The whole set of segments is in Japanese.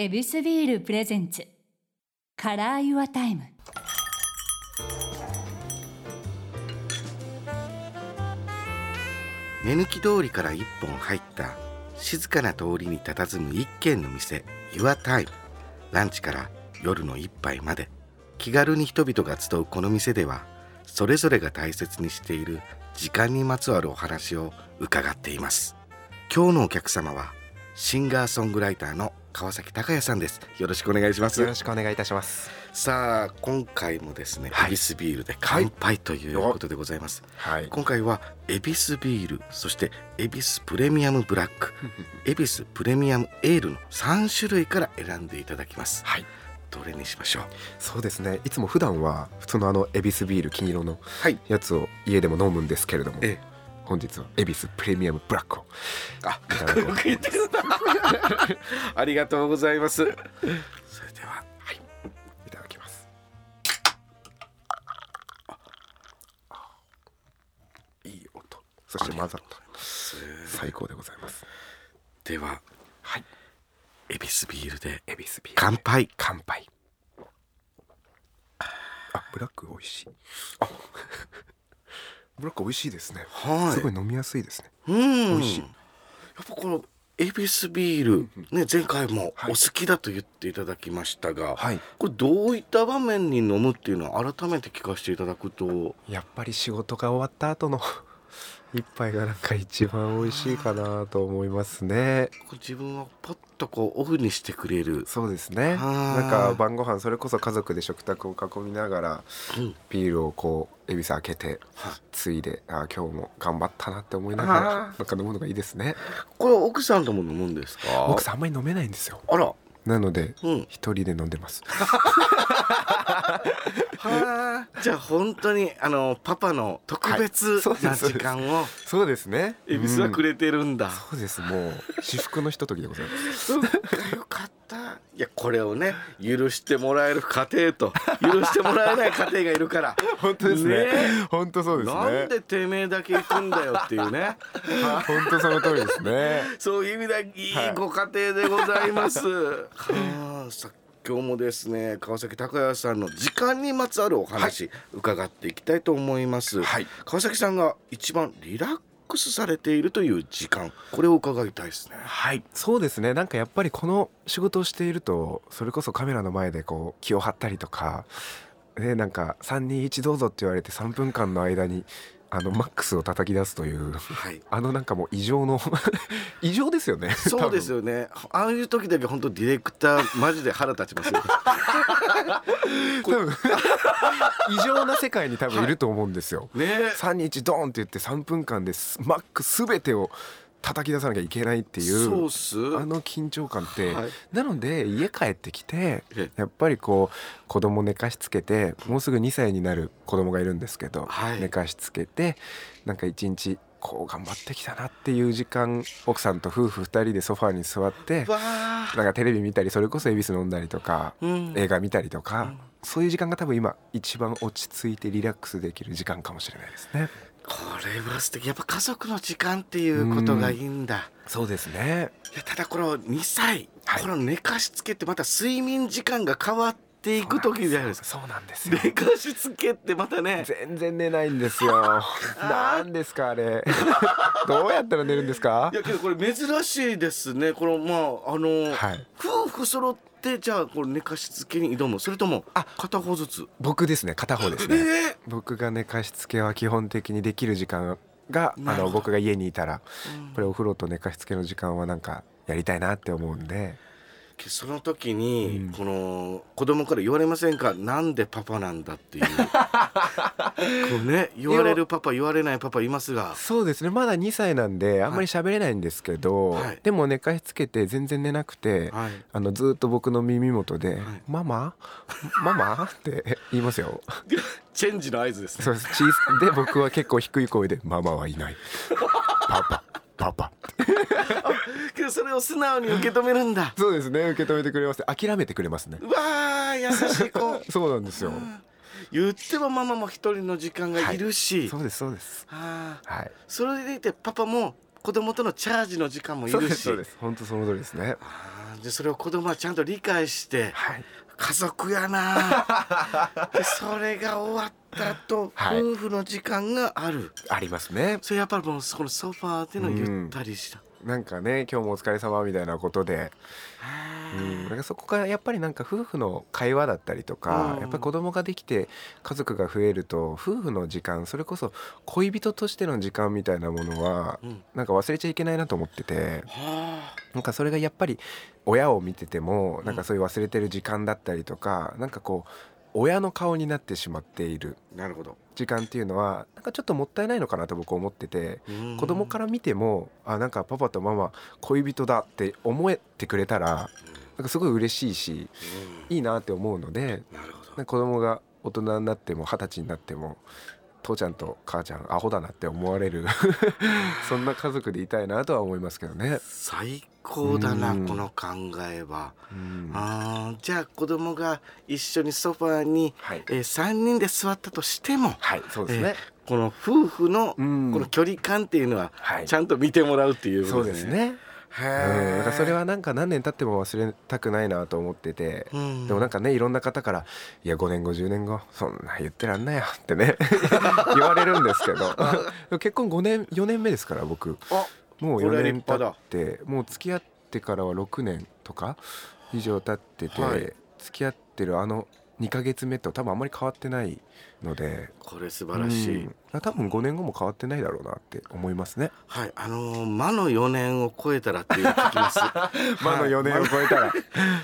ヱビスビール presents Color Your Time。目抜き通りから一本入った静かな通りに佇む一軒の店 Your Time ランチから夜の一杯まで。気軽に人々が集うこの店ではそれぞれが大切にしている時間にまつわるお話を伺っています。今日のお客様はシンガーソングライターの川崎鷹也さんです。よろしくお願いします。よろしくお願いいたします。さあ今回もですね、はい。エビスビールで乾杯ということでございます、はい。今回はエビスビールそしてエビスプレミアムブラック。エビスプレミアムエールの3種類から選んでいただきます。はい。どれにしましょう？そうですね。いつも普段は普通のあのエビスビール金色のはい。やつを家でも飲むんですけれども、え本日はエビスプレミアムブラックを。あかっこよく言ってるなありがとうございますそれでははいいただきます。いい音。そして混ざった。最高でございます。でははい。エビスビールでエビスビール。乾杯乾杯。あ、ブラック美味しい。あ、ブラック美味しいですね。はいすごい飲みやすいですね。うん美味しいやっぱこのエビスビール、ね、前回もおはい。好きだと言っていただきましたが、はい。これどういった場面に飲むっていうのは改めて聞かせていただくと。やっぱり仕事が終わった後の一杯がなんか一番美味しいかなと思いますね。自分をパッとこうオフにしてくれる、そうですね。なんか晩ご飯それこそ家族で食卓を囲みながらうんビールをこうエビス開けてはいついであー今日も頑張ったなって思いながらあなんか飲むのがいいですね。これ奥さんとも飲むんですか？僕さんあんまり飲めないんですよ。あらなのでうん一人で飲んでます。はあ。じゃあ本当にあのパパの特別な時間を。そうですね。エビスはくれてるんだ、そうですもう。至福のひとときでございます。よかった。いやこれをね許してもらえる家庭と許してもらえない家庭がいるから。本当ですね。ね。本当そうですね。なんでてめえだけ行くんだよっていうね。本当その通りですね。そういう意味でいいご家庭でございます。はあ、さ今日もですね川崎隆也さんの時間にまつわるお話、伺っていきたいと思います。はい川崎さんが一番リラックスされているという時間これを伺いたいですね。はい、そうですねなんかやっぱりこの仕事をしているとそれこそカメラの前でこう気を張ったりとかでなんか321どうぞって言われて3分間の間にあのマックスを叩き出すというはい。あのなんかもう異常の 異常ですよねそうですよね。ああいう時だけ本当ディレクターマジで腹立ちますよ。多分 異常な世界に多分いると思うんですよ。ねえ。321ドーンって言って3分間ですマックス全てを叩き出さなきゃいけないっていう。あの緊張感って、はいなので家帰ってきてえやっぱりこう子供寝かしつけてもうすぐ2歳になる子供がいるんですけど、はい寝かしつけてなんか一日こう頑張ってきたなっていう時間奥さんと夫婦2人でソファーに座って。なんかテレビ見たりそれこそ恵比寿飲んだりとか、うん映画見たりとか、そういう時間が多分今一番落ち着いてリラックスできる時間かもしれないですね。これは素敵。やっぱ家族の時間っていうことがいいんだ、そうですね。いやただこの2歳、はい。この寝かしつけってまた睡眠時間が変わっていく時じゃないですか。そうなんですよ。寝かしつけってまたね。全然寝ないんですよ。なんですかあれ。どうやったら寝るんですか？い。やけどこれ珍しいですね。このまああの、はい。夫婦揃ってじゃあこれ寝かしつけに挑む？それともあ片方ずつ？僕ですね。片方ですえね。ー。僕が寝かしつけは基本的にできる時間があの僕が家にいたらうん。これお風呂と寝かしつけの時間はなんかやりたいなって思うんで。その時に、うん。この子供から言われませんか？なんでパパなんだっていう。こうね言われるパパ言われないパパいますが。そうですね。まだ2歳なんであんまり喋れないんですけど、はい。でも寝かしつけて全然寝なくて、はい。あのずっと僕の耳元でい「ママ？ママ?」って言いますよ。チェンジの合図ですね。そうです。で僕は結構低い声で「ママはいない」「パパパパ」けどそれを素直に受け止めるんだ。そうですね。受け止めてくれます。諦めてくれますね。うわー優しい子。そうなんですよ。言ってもママも一人の時間がいるし、そうですそうです。はい。それでいてパパも子供とのチャージの時間もいそうるし。ですそうです本当その通りですねあーでそれを子供はちゃんと理解してはい家族やな。でそれが終わった後、はい。夫婦の時間がある。ありますね。それやっぱりもうこのソファーでのゆったりした、なんかね今日もお疲れ様みたいなことで、うん、なんかそこがやっぱりなんか夫婦の会話だったりとか、うん。やっぱり子供ができて家族が増えると夫婦の時間それこそ恋人としての時間みたいなものはうん。なんか忘れちゃいけないなと思ってて。はなんかそれがやっぱり親を見ててもなんかそういう忘れてる時間だったりとかなんかこう親の顔になってしまっている。あなるほど、時間っていうのはなんかちょっともったいないのかなと僕思っててうん。子供から見てもあなんかパパとママ恋人だって思えてくれたらなんかすごい嬉しいしうん。いいなって思うので子供が大人になっても二十歳になっても父ちゃんと母ちゃんアホだなって思われる。そんな家族でいたいなとは思いますけどね。最高だなうんこの考えは、うん。あーじゃあ子供が一緒にソファーに、はい。えー、3人で座ったとしてもはいそうですね。この夫婦のこうん。の距離感っていうのははい。ちゃんと見てもらうっていうこそうとですね。へうん、えだからそれはなんか何年経っても忘れたくないなと思ってて、うん。でもなんかねいろんな方から「いや5年後10年後そんな言ってらんないよ」ってね 言われるんですけど。結婚5年4年目ですから僕。あもうこれは4年経ってもう付き合ってからは6年とか以上経ってて、はい。付き合ってるあの2ヶ月目と多分あんまり変わってないので。これ素晴らしい、うん。多分5年後も変わってないだろうなって思いますね。はい。あのー魔の4年を超えたらっていうの聞きます。まあの4年を超えたら、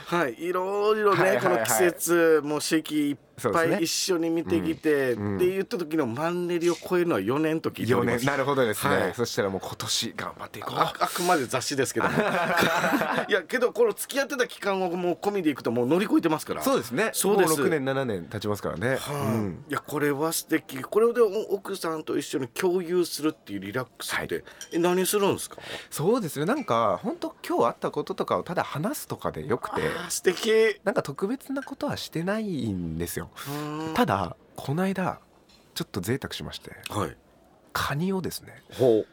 はい。い。ろいろね、はいはいはい。この季節もう四季いっぱい一緒に見てきて、うん。うん。って言った時のマンネリを超えるのは4年と聞いてお4ります。年なるほどですね、はい。そしたらもう今年頑張っていこう。ああくまで雑誌ですけども。いやけどこの付き合ってた期間をもう込みでいくともう乗り越えてますから。そうですね。そうです。もう6年7年経ちますからね、はい。うん。いやこれは素敵。これでお奥さんと一緒に共有するっていうリラックスって、え何するんですか？そうですねなんか本当今日あったこととかをただ話すとかでよくて素敵。なんか特別なことはしてないんですよ。うん。ただこの間ちょっと贅沢しましてはい。カニをですねほう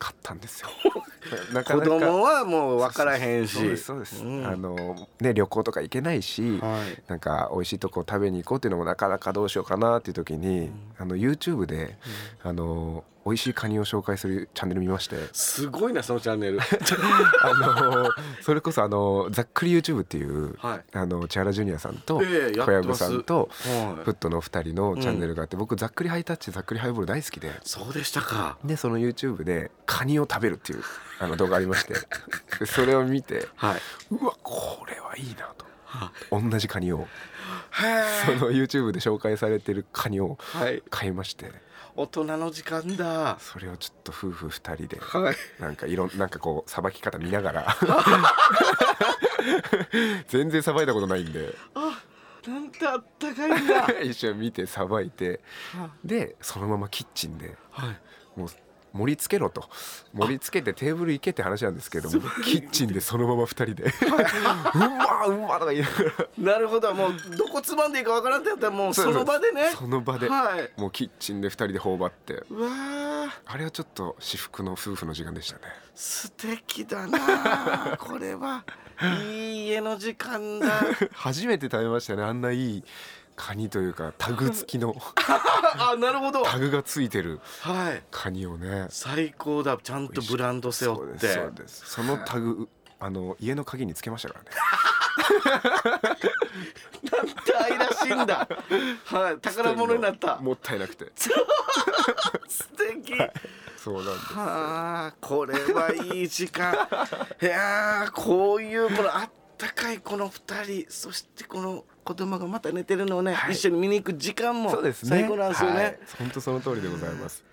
買ったんですよ。な子供はもう分からへんし。そうですそうです、うん。あのね旅行とか行けないし、はい。なんか美味しいとこ食べに行こうっていうのもなかなかどうしようかなっていう時に、あの YouTube で、あの美味しいカニを紹介するチャンネル見まして。すごいなそのチャンネル。あのそれこそあのざっくり YouTube っていう、はい。あの千原ジュニアさんと小籔さんとはい。フットの2人のチャンネルがあって、僕ざっくりハイタッチざっくりハイボール大好きで。そうでしたか。でその YouTube でカニを食べるっていうあの動画ありまして。でそれを見てはい。うわこれはいいなと。同じカニを。へその YouTube で紹介されてるカニをはい。買いまして大人の時間だ。それをちょっと夫婦2人ではい。なんかいろんなんかこうさばき方見ながら。全然さばいたことないんで。あなんてあったかいんだ。一緒に見てさばいて。でそのままキッチンで。はい。もう盛り付けろと。盛り付けてテーブル行けって話なんですけどもキッチンでそのまま2人で「うまうま」とか言いながら。なるほどもうどこつまんでいいかわからんってやったらもうその場でね。その場で。はい。もうキッチンで2人で頬張って。うわー。あれはちょっと至福の夫婦の時間でしたね。素敵だな。これは。いい家の時間だ。初めて食べましたねあんないいカニというかタグ付きの。あなるほど。タグがついてる。はい。カニをね。最高だ。ちゃんとブランド背負って。そうですそのタグあの家の鍵につけましたからね。なんて愛らしいんだ。はい。宝物になった。もったいなくて。素敵。そうなんですはあこれはいい時間。いやーこういうこのあったかいこの二人そしてこの子供がまた寝てるのをね、はい。一緒に見に行く時間もそうですね。最高なんですよね、はい。本当その通りでございます。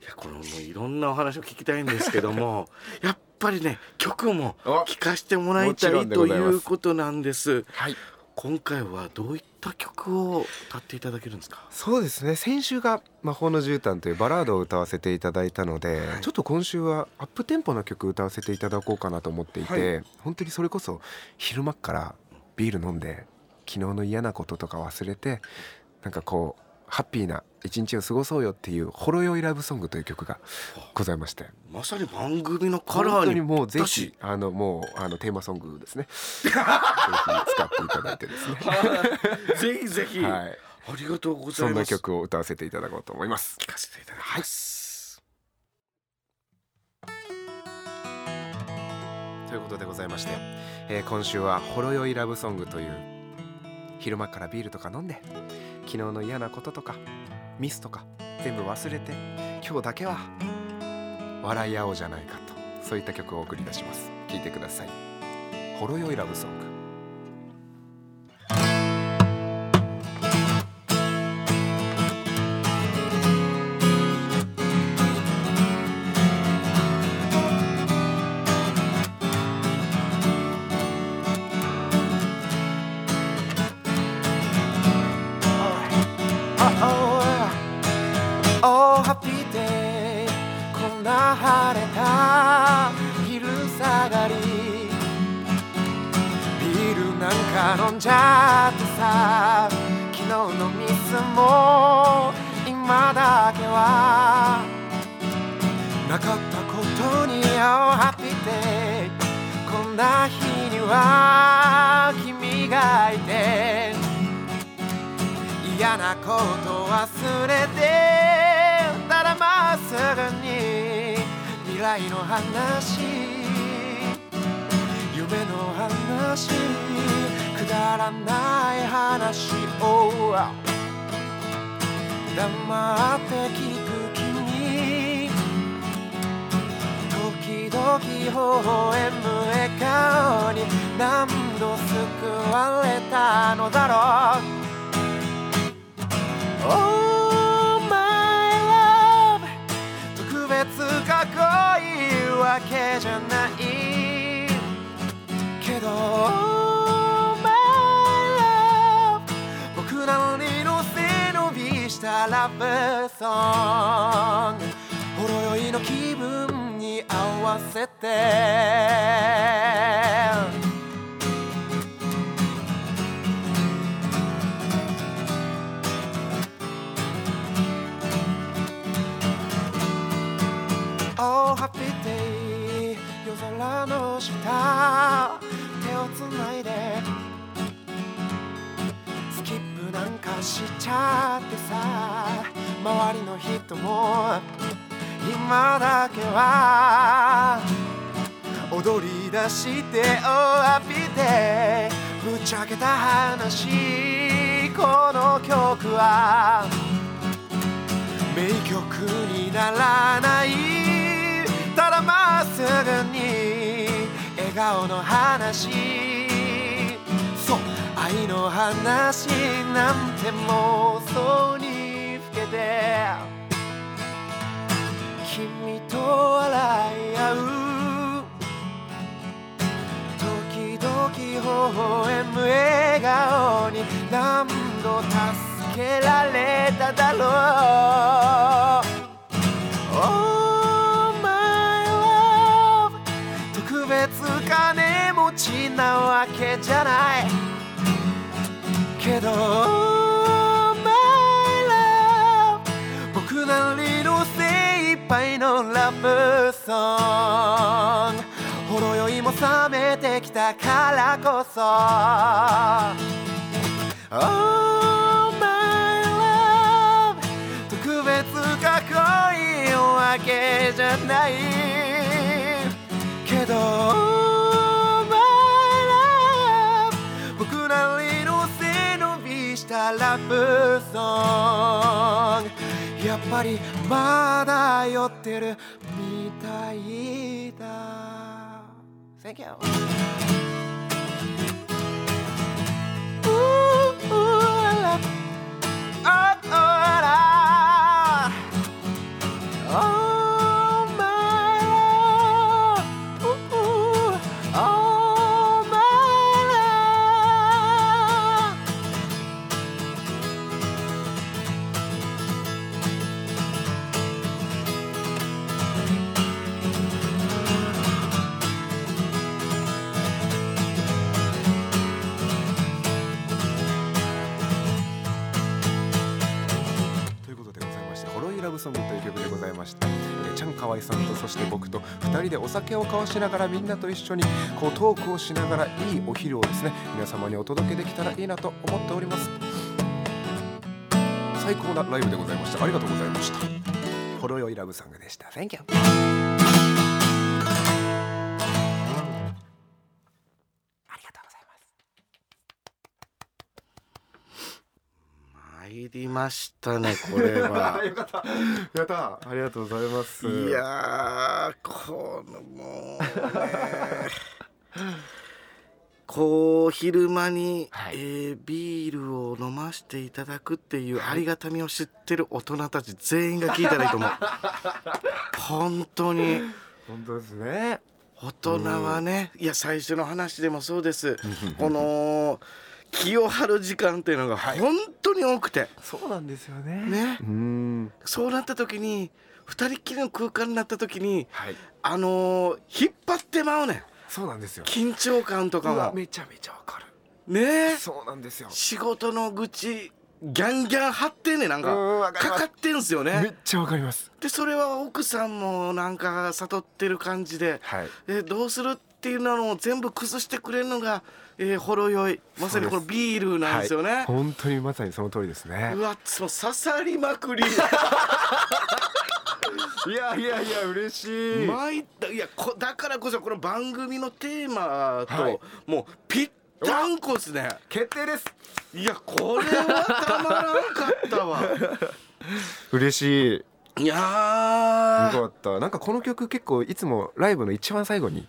いやこのもういろんなお話を聞きたいんですけども やっぱりね曲もお。聴かせてもらいたいということなんです。はい。今回はどういった曲を歌っていただけるんですか？そうですね。先週が「魔法の絨毯」というバラードを歌わせていただいたので、はい。ちょっと今週はアップテンポな曲を歌わせていただこうかなと思っていて、は本当にそれこそ昼間っからビール飲んで昨日の嫌なこととか忘れてなんかこうハッピーな一日を過ごそうよっていうほろ酔いラブソングという曲がございまして。まさに番組のカラ本当ーににもうぜひあのもうあのテーマソングですね。ぜひ使っていただいてですね。ぜひぜひ、はい。ありがとうございます。そんな曲を歌わせていただこうと思います。聞かせていただきます、ということでございまして、えー今週は「ほろ酔いラブソング」という昼間からビールとか飲んで昨日の嫌なこととかミスとか全部忘れて今日だけは笑い合おうじゃないかとそういった曲を送り出します。聴いてください「ほろ酔いラブソング」なんじゃってさ昨日のミスも今だけはなかったことに Oh happy day こんな日には君がいて嫌なこと忘れてただまっすぐに未来の話夢の話だらない話を。黙って聞く君。時々微笑む笑顔に何度救われたのだろう。Oh my love 特別かっこいいわけじゃない。けどたラブソングほろ酔いの気分に合わせて「Oh happy day」夜空の下。手をつないでなんかしちゃってさ周りの人も今だけは踊り出して「Oh happy day」ぶっちゃけた話この曲は。名曲にならない。ただまっすぐに笑顔の話。愛の話なんて妄想にふけて君と笑い合う時々微笑む笑顔に何度助けられただろう。Oh my love 特別金持ちなわけじゃない。けど my love 僕なりの精一杯のラブソング。ほろ酔いも冷めてきたからこそ。Oh my love 特別かっこいいわけじゃない。けどラブソング。やっぱりまだ酔ってるみたいだ。Thank you. Oh, oh, oh, oh. ソング」という曲でございました、えー、ちゃんかわいさんとそして僕と2人でお酒を交わしながらみんなと一緒にこうトークをしながらいいお昼をですね皆様にお届けできたらいいなと思っております。最高なライブでございました。ありがとうございました。ほろよいラブソングでした。Thank you ます参りましたねこれは。よかった。やった。ありがとうございます。いやーこのもうねこう昼間に、はい。えービールを飲ませていただくっていうありがたみを知ってる大人たち全員が聞いたらいいと思う。本当に。本当ですね。大人はね、いや最初の話でもそうです。この気を張る時間っていうのがはい。本当に多くて、そうなんですよね。ね。うん。そうなった時に二人っきりの空間になった時にはい。あのー引っ張ってまうねん。そうなんですよ。緊張感とかもめちゃめちゃわかる。ね。えそうなんですよ。仕事の愚痴ギャンギャン張ってんねん。なんかかかかってんすよめねっちゃわかります。でそれは奥さんもなんか悟ってる感じではい。えどうするっていうのを全部崩してくれるのが、えー、ほろ酔い。まさにこのビールなんですよね、はい。本当にまさにその通りですね。うわそう刺さりまくり。いやいやいや嬉しい。参ったいやこだからこそこの番組のテーマと、はい。もうぴったんこですね。決定です。いやこれはたまらんかったわ。嬉しいいやー。よかった。なんかこの曲結構いつもライブの一番最後に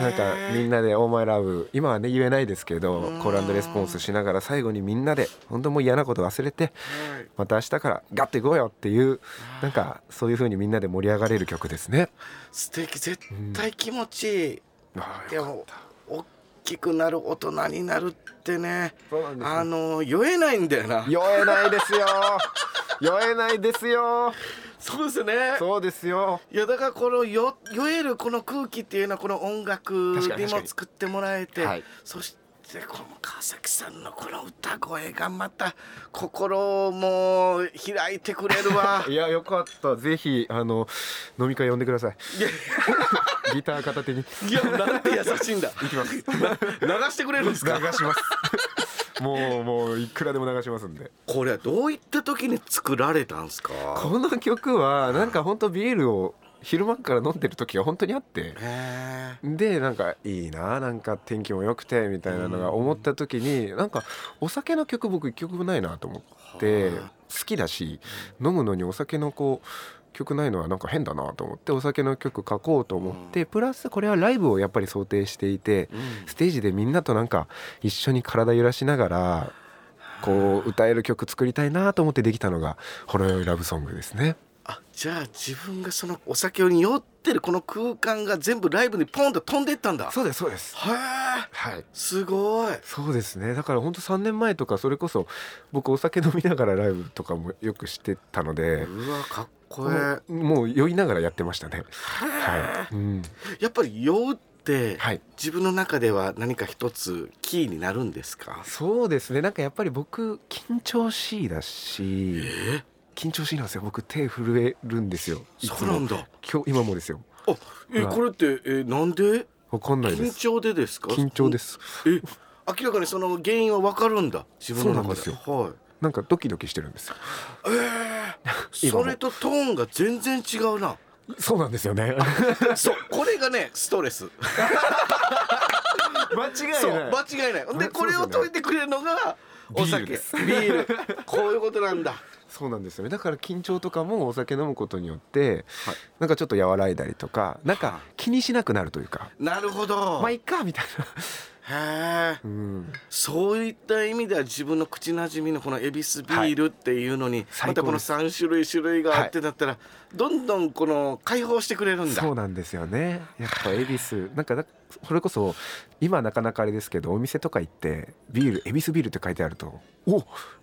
なんかみんなで「オーマイラブ今はね言えないですけどうん。コールレスポンスしながら最後にみんなで本当もう嫌なこと忘れてはい。また明日からガッていこうよっていうなんかそういう風にみんなで盛り上がれる曲ですね。素敵。絶対気持ちいい、あでも大きくなる大人になるってね。そうなんですよ。あの酔えないんだよな。酔えないですよ。酔えないですよそうですね。そうですよ。いやだからこのよ酔えるこの空気っていうのはこの音楽にも作ってもらえて、はい。そしてこの川崎さんのこの歌声がまた心も開いてくれるわ。いやよかった。ぜひあの飲み会呼んでください。ギター片手に。いやなんて優しいんだ。行きます。流してくれるんですか？流しますもうもういくらでも流しますんで。これはどういった時に作られたんですか？この曲はなんか本当ビールを昼間から飲んでる時が本当にあって。へでなんかいいななんか天気も良くてみたいなのが思った時になんかお酒の曲僕一曲もないなと思っては好きだし飲むのにお酒のこう曲ないのはなんか変だなと思ってお酒の曲書こうと思ってプラスこれはライブをやっぱり想定していてうん。ステージでみんなとなんか一緒に体揺らしながらこう歌える曲作りたいなと思ってできたのが「ほろ酔いラブソング」ですね。あじゃあ自分がそのお酒に酔ってるこの空間が全部ライブにポンと飛んでったんだ。そうですそうです。へえはい。すごい。そうですね。だから本当3年前とかそれこそ僕お酒飲みながらライブとかもよくしてたのでうわかっこええもう酔いながらやってましたね。はい、うん、やっぱり酔うって、はい。自分の中では何か一つキーになるんですか？そうですね。なんかやっぱり僕緊張しいだし緊張しいなんですよ。僕手震えるんですよ。そうなんだ。今日今もですよ。あえはい。これってえなんで？わかんないで緊す張でですか？緊張です。え明らかにその原因は分かるんだ。自分の中で。そうなんですはい。なんかドキドキしてるんですよ。ええ 今も。それとトーンが全然違うな。そうなんですよね。そうこれがねストレス。間違そう間違いない。でね。これを解いてくれるのがお酒。ビール。こういうことなんだそうなんですよね。だから緊張とかもお酒飲むことによって、はい。なんかちょっと和らいだりとかなんはか気にしなくなるというか、なるほど。まあいっかみたいへえ。な、うん、そういった意味では自分の口なじみのこのエビスビールっていうのに、最またこの高です3種類種類があってだったら、どんどんこの解放してくれるんだ。そうなんですよね。やっぱ恵比寿なんかだそれこそ今なかなかあれですけどお店とか行ってビール恵比寿ビールって書いてあるとお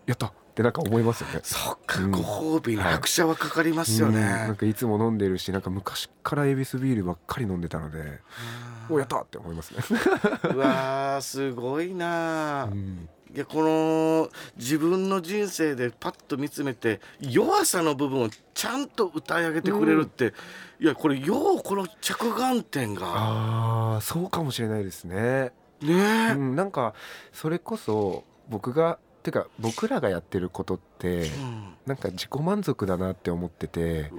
やった！ってなんか思いますよね。そっか、うん。ご褒美に拍車はかかりますようん。ね、なんかいつも飲んでるしなんか昔から恵比寿ビールばっかり飲んでたのでおやった！って思いますね、うわーすごいなー、うんいやこの自分の人生でパッと見つめて弱さの部分をちゃんと歌い上げてくれるって、いやこれようこの着眼点が。ああそうかもしれないですね。ね。え、うん、なんかそれこそ僕がてか僕らがやってることってうん。なんか自己満足だなって思ってて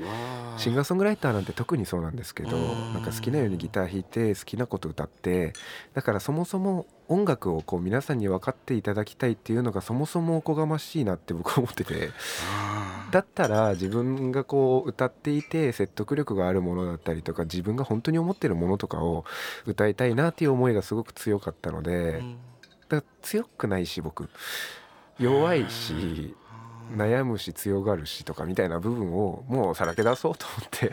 シンガーソングライターなんて特にそうなんですけどうん。なんか好きなようにギター弾いて好きなこと歌ってだからそもそも音楽をこう皆さんに分かっていただきたいっていうのがそもそもおこがましいなって僕は思っててだったら自分がこう歌っていて説得力があるものだったりとか自分が本当に思ってるものとかを歌いたいなっていう思いがすごく強かったのでうん。だ強くないし僕弱いし悩むし強がるしとかみたいな部分をもうさらけ出そうと思って。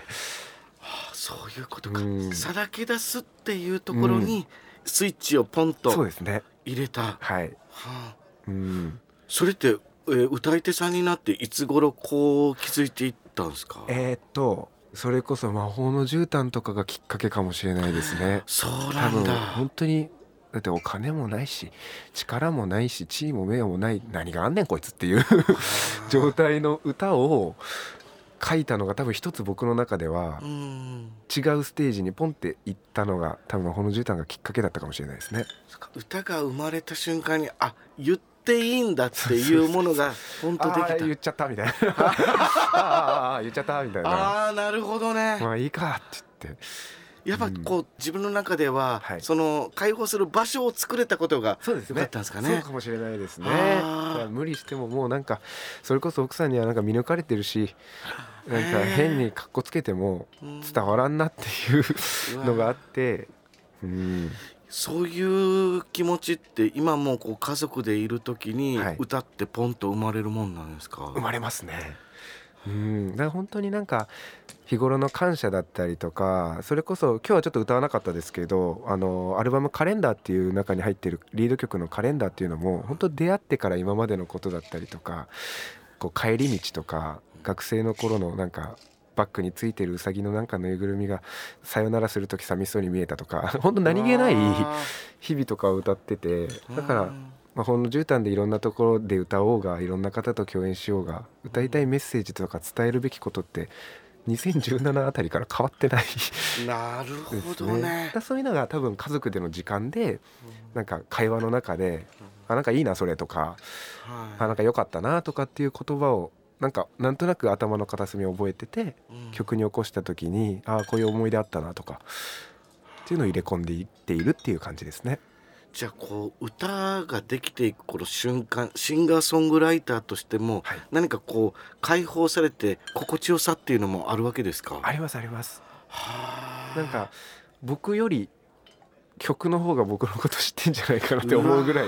あそういうことか、うん。さらけ出すっていうところにスイッチをポンそうとですね。入れた、ははいあ、うん。それって、えー歌い手さんになっていつ頃こう気づいていったんですか？えーっとそれこそ魔法の絨毯とかがきっかけかもしれないですね。そうなんだ。本当にだってお金もないし力もないし地位も名誉もない何があんねんこいつっていう 状態の歌を書いたのが多分一つ僕の中ではうん。違うステージにポンって行ったのが多分魔法の絨毯がきっかけだったかもしれないですね。歌が生まれた瞬間にあ言っていいんだっていうものが 本当できた。言っちゃったみたいな。あーあ言っちゃったみたいな。ああなるほどね、まあいいかって言ってやっぱこう自分の中では、はい。その解放する場所を作れたことがそうですよかったんですかね。そうかもしれないですね。無理してももうなんかそれこそ奥さんにはなんか見抜かれてるしなんか変にかっこつけてもうん。伝わらんなっていうのがあってうん。そういう気持ちって今もこう家族でいる時にはい。歌ってポンと生まれるもんなんですか、生まれますねうん。だから本当になんか日頃の感謝だったりとかそれこそ今日はちょっと歌わなかったですけどあのアルバム「カレンダー」っていう中に入ってるリード曲の「カレンダー」っていうのも本当出会ってから今までのことだったりとかこう帰り道とか学生の頃のなんかバッグについてるウサギのなんかぬいぐるみがさよならする時寂しそうに見えたとか 本当何気ない日々とかを歌っててだからまあ、ほんの絨毯でいろんなところで歌おうがいろんな方と共演しようが歌いたいメッセージとか伝えるべきことって2017あたりから変わってない。なるほどね。ね。そういうのが多分家族での時間でなんか会話の中で「あなんかいいなそれ」とか「あなんか良かったな」とかっていう言葉をなんかなんとなく頭の片隅に覚えててうん。曲に起こした時に「ああこういう思い出あったな」とかっていうのを入れ込んでいっているっていう感じですね。じゃあこう歌ができていくこの瞬間シンガーソングライターとしてもはい。何かこう解放されて心地よさっていうのもあるわけですか？ありますあります。はあ。なんか僕より曲の方が僕のこと知ってんじゃないかなって思うぐらい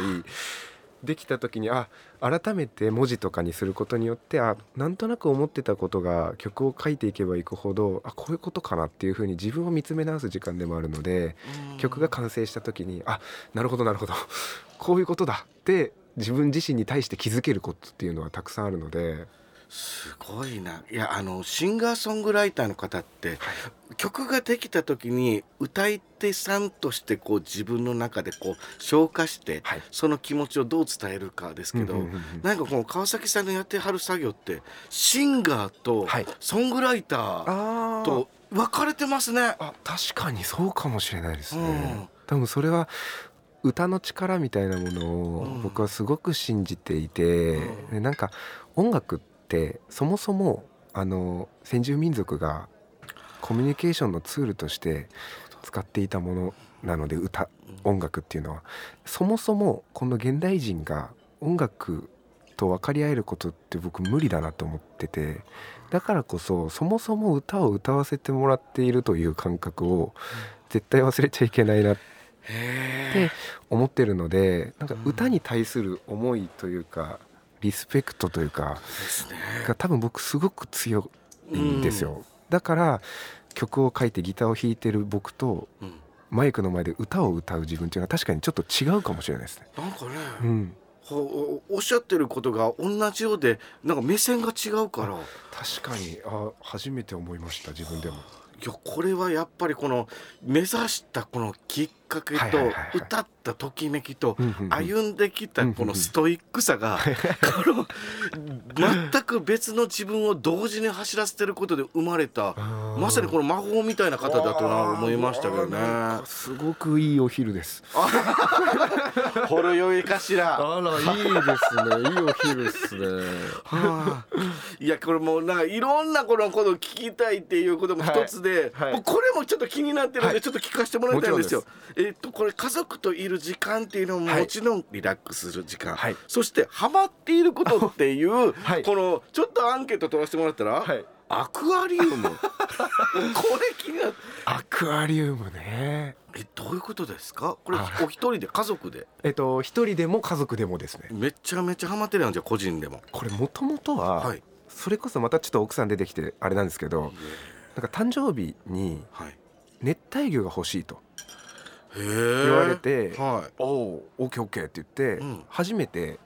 できた時にあ改めて文字とかにすることによってあなんとなく思ってたことが曲を書いていけばいくほどあこういうことかなっていうふうに自分を見つめ直す時間でもあるのでうん。曲が完成した時にあなるほどなるほどこういうことだって自分自身に対して気づけることっていうのはたくさんあるのですごいな。いやあのシンガーソングライターの方って、曲ができた時に歌い手さんとしてこう自分の中でこう消化して、はい。その気持ちをどう伝えるかですけど、なんかこの川崎さんのやってはる作業ってシンガーとはい。ソングライターあと分かれてますね。あ確かにそうかもしれないですね、うん。多分それは歌の力みたいなものうん。を僕はすごく信じていて、うん。でなんか音楽ってそもそもあの先住民族がコミュニケーションのツールとして使っていたものなので歌音楽っていうのは。そもそもこの現代人が音楽と分かり合えることって僕無理だなと思っててだからこそそもそも歌を歌わせてもらっているという感覚を絶対忘れちゃいけないなって思ってるのでなんか歌に対する思いというかリスペクトというかね。が多分僕すごく強いんですよ。だから曲を書いてギターを弾いてる僕とうんマイクの前で歌を歌う自分っていうのは確かにちょっと違うかもしれないですね。なんかね、うん、おっしゃってることが同じようでなんか目線が違うから確かにあ初めて思いました自分でも。やこれはやっぱりこの目指したこのきっかけと歌ったときめきと歩んできたこのストイックさが この全く別の自分を同時に走らせてることで生まれたまさにこの魔法みたいな方だとな思いましたけどね。すごくいいお昼です ほろ酔いかしら。あらいいですね。いいお昼ですね。は あいやこれもうなんかいろんなこのことを聞きたいっていうことも一つで、はいはい。これもちょっと気になってるんで、はい。ちょっと聞かせてもらいたいんですよ。も。えっとこれ家族といる時間っていうのもはいもちろんリラックスする時間、はい。そしてハマっていることっていう、はい。このちょっとアンケート取らせてもらったら、はい。アクアリウム。これ気になってアクアリウムねえどういうことですか？これあ。お一人で家族で？えっと一人でも家族でもですね。めちゃめちゃハマってるやんじゃあ個人でも。これもともとは、はい。それこそまたちょっと奥さん出てきてあれなんですけどなんか誕生日にはい。熱帯魚が欲しいと言われては「おおオッケーオッケー」って言って、うん。初めて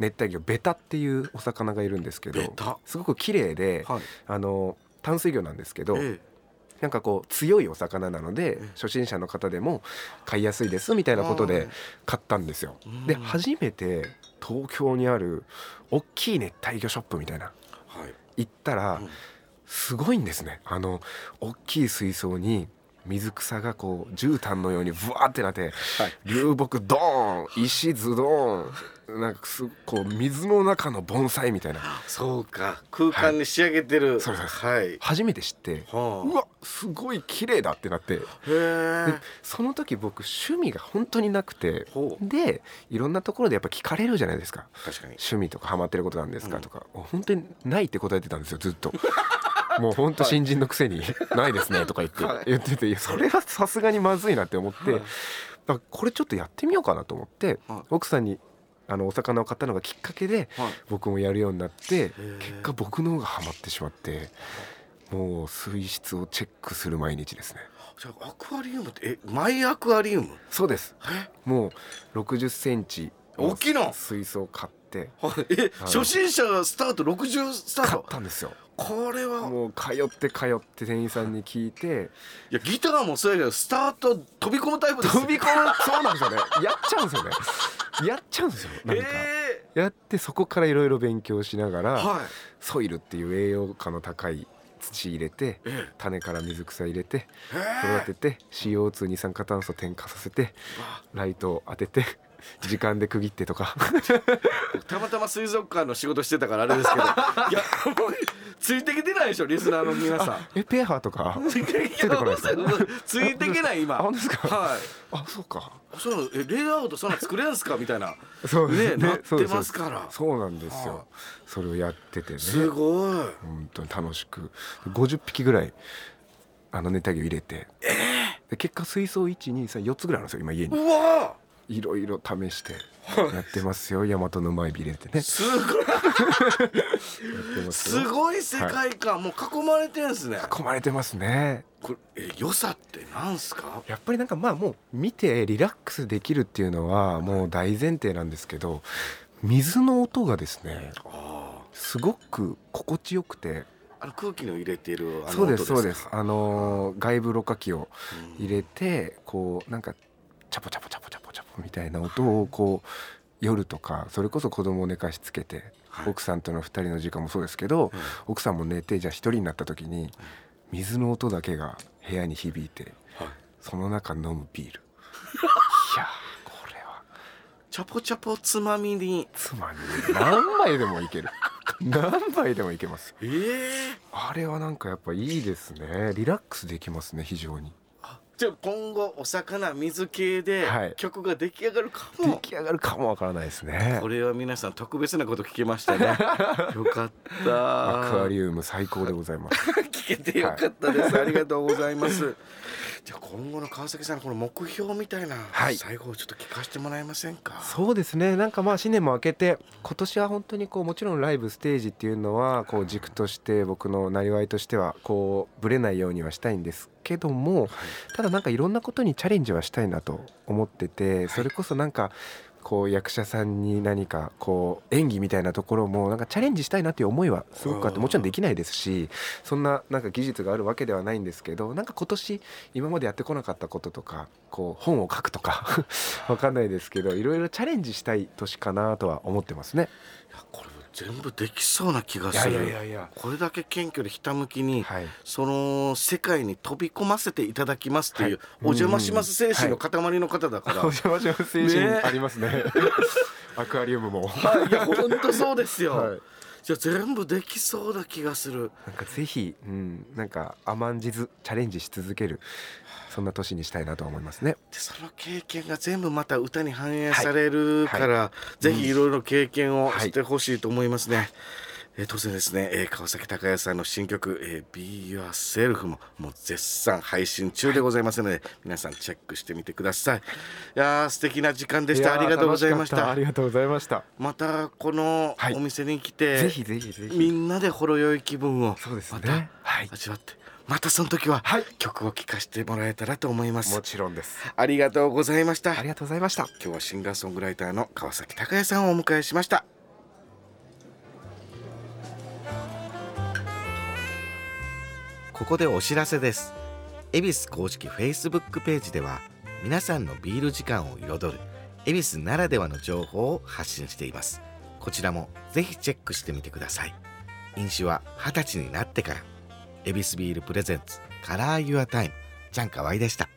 熱帯魚ベタっていうお魚がいるんですけどすごく綺麗でい、はい。あの淡水魚なんですけど、えなんかこう強いお魚なのでえ初心者の方でも買いやすいですみたいなことではい買ったんですよ。うん。で初めて東京にある大きい熱帯魚ショップみたいな行ったらうん。すごいんですね。あの大きい水槽に水草がこう絨毯のようにブワーってなって流木ドーン石ズドーンなんかすこう水の中の盆栽みたいな。そうか。空間に仕上げてる、そうですはい。初めて知ってはうわすごい綺麗だってなって。その時僕趣味が本当になくてでいろんなところでやっぱ聞かれるじゃないですか。確かに。趣味とかハマってることなんですかうん。とか、本当にないって答えてたんですよずっと もう本当新人のくせに「ないですね」とか言って、はい。言ってていやそれはさすがにまずいなって思って、はい。だからこれちょっとやってみようかなと思って、はい。奥さんにあのお魚を買ったのがきっかけではい。僕もやるようになってー。結果僕の方がハマってしまってもう水質をチェックする毎日ですね。じゃあアクアリウムってえマイアクアリウム？そうです。え？もう60センチ大きいの？水槽買ってはい。え、初心者スタート60スター買っトたんですよ。これは。もう通って通って店員さんに聞いて。いやギターもそうやけどスタート飛び込むタイプです飛び込むそうなんですよね。やっちゃうんですよね。やっちゃうんですよなんか、えやってそこからいろいろ勉強しながら、ー、はい。ソイルっていう栄養価の高い土入れてええ。種から水草入れてへ育てて CO2 二酸化炭素添加させてライトを当てて時間で区切ってとか。たまたま水族館の仕事してたからあれですけど。いやもうついてきてないでしょリスナーの皆さん。えペーハーとか？ついて出てこないですか？ついてけない今。あ本当ですか。はい。あそうか。その？えレイアウトそんな作れんすか？みたいな。そうねなってますから。そうなんですはよそれをやっててね。すごい。本当に楽しく。50匹ぐらいあの熱帯魚入れて、で結果水槽1234つぐらいあるんですよ今家うにわいろいろ試してやってますよ。大和の前入れてね。すごい。すごい世界観、もう囲まれてんすね。囲まれてますね。これえ良さってなんすか？やっぱりなんかまあもう見てリラックスできるっていうのはもう大前提なんですけど水の音がですねあすごく心地よくてあの空気の入れてるあのそうです音そうです。あのー外部ろ過器をうん。入れてこうなんかチャポチャポチャみたいな音をこう夜とかそれこそ子供を寝かしつけて、はい。奥さんとの2人の時間もそうですけど、うん。奥さんも寝てじゃあ1人になった時に水の音だけが部屋に響いてはい。その中飲むビール。いやーこれは。チャポチャポつまみに。妻に。何杯でもいける。何杯でもいけます。ええあれはなんかやっぱいいですね。リラックスできますね非常に。あじゃあ今後お魚水系ではい。曲が出来上がるか出も、来上がるかもわからないですね。これは皆さん特別なこと聞けましたね。よかった。アクアリウム最高でございます。聞けてよかったです、ありがとうございますじゃあ今後の川崎さんのこの目標みたいな、はい。最後ちょっと聞かせてもらえませんか？そうですね。なんかまあ新年も明けて今年は本当にこうもちろんライブステージっていうのはこう軸として僕のなりわいとしてはこうぶれないようにはしたいんですけどもただなんかいろんなことにチャレンジはしたいなと思っててそれこそなんかこう役者さんに何かこう演技みたいなところもなんかチャレンジしたいなっていう思いはすごくあってもちろんできないですしそんななんか技術があるわけではないんですけどなんか今年今までやってこなかったこととかこう本を書くとか わかんないですけどいろいろチャレンジしたい年かなとは思ってますね。これ全部できそうな気がいやいするやいやいや。これだけ謙虚でひたむきに、はい。その世界に飛び込ませていただきますっていう、はい。お邪魔します精神の塊の方だから、お邪魔します精神ね。ありますね。アクアリウムも。はい。いや本当そうですよ、はいじゃあ全部できそうな気がするなんかぜひ、うん、なんか甘んじずチャレンジし続けるそんな年にしたいなと思いますね。でその経験が全部また歌に反映されるから、はぜひいろいろ経験をはいしてほしいと思いますね。えー当然ですね、えー川崎隆也さんの新曲「えー Be Yourself も」もう絶賛配信中でございますので、皆さんチェックしてみてください。いやー素敵な時間でした。ありがとうございました。た。ありがとうございました。またこのはい。お店に来て、ぜひぜひぜひ。みんなでほろ酔い気分をそうですね。またはい。味わってまたその時ははい。曲を聴かせてもらえたらと思います。もちろんです。ありがとうございました。ありがとうございました。今日はシンガーソングライターの川崎隆也さんをお迎えしましたここでお知らせです。ヱビス公式 Facebook ページでは皆さんのビール時間を彩るヱビスならではの情報を発信しています。こちらもぜひチェックしてみてください。飲酒は20歳になってから。ヱビスビール presents Color Your Time チャンカワイでした。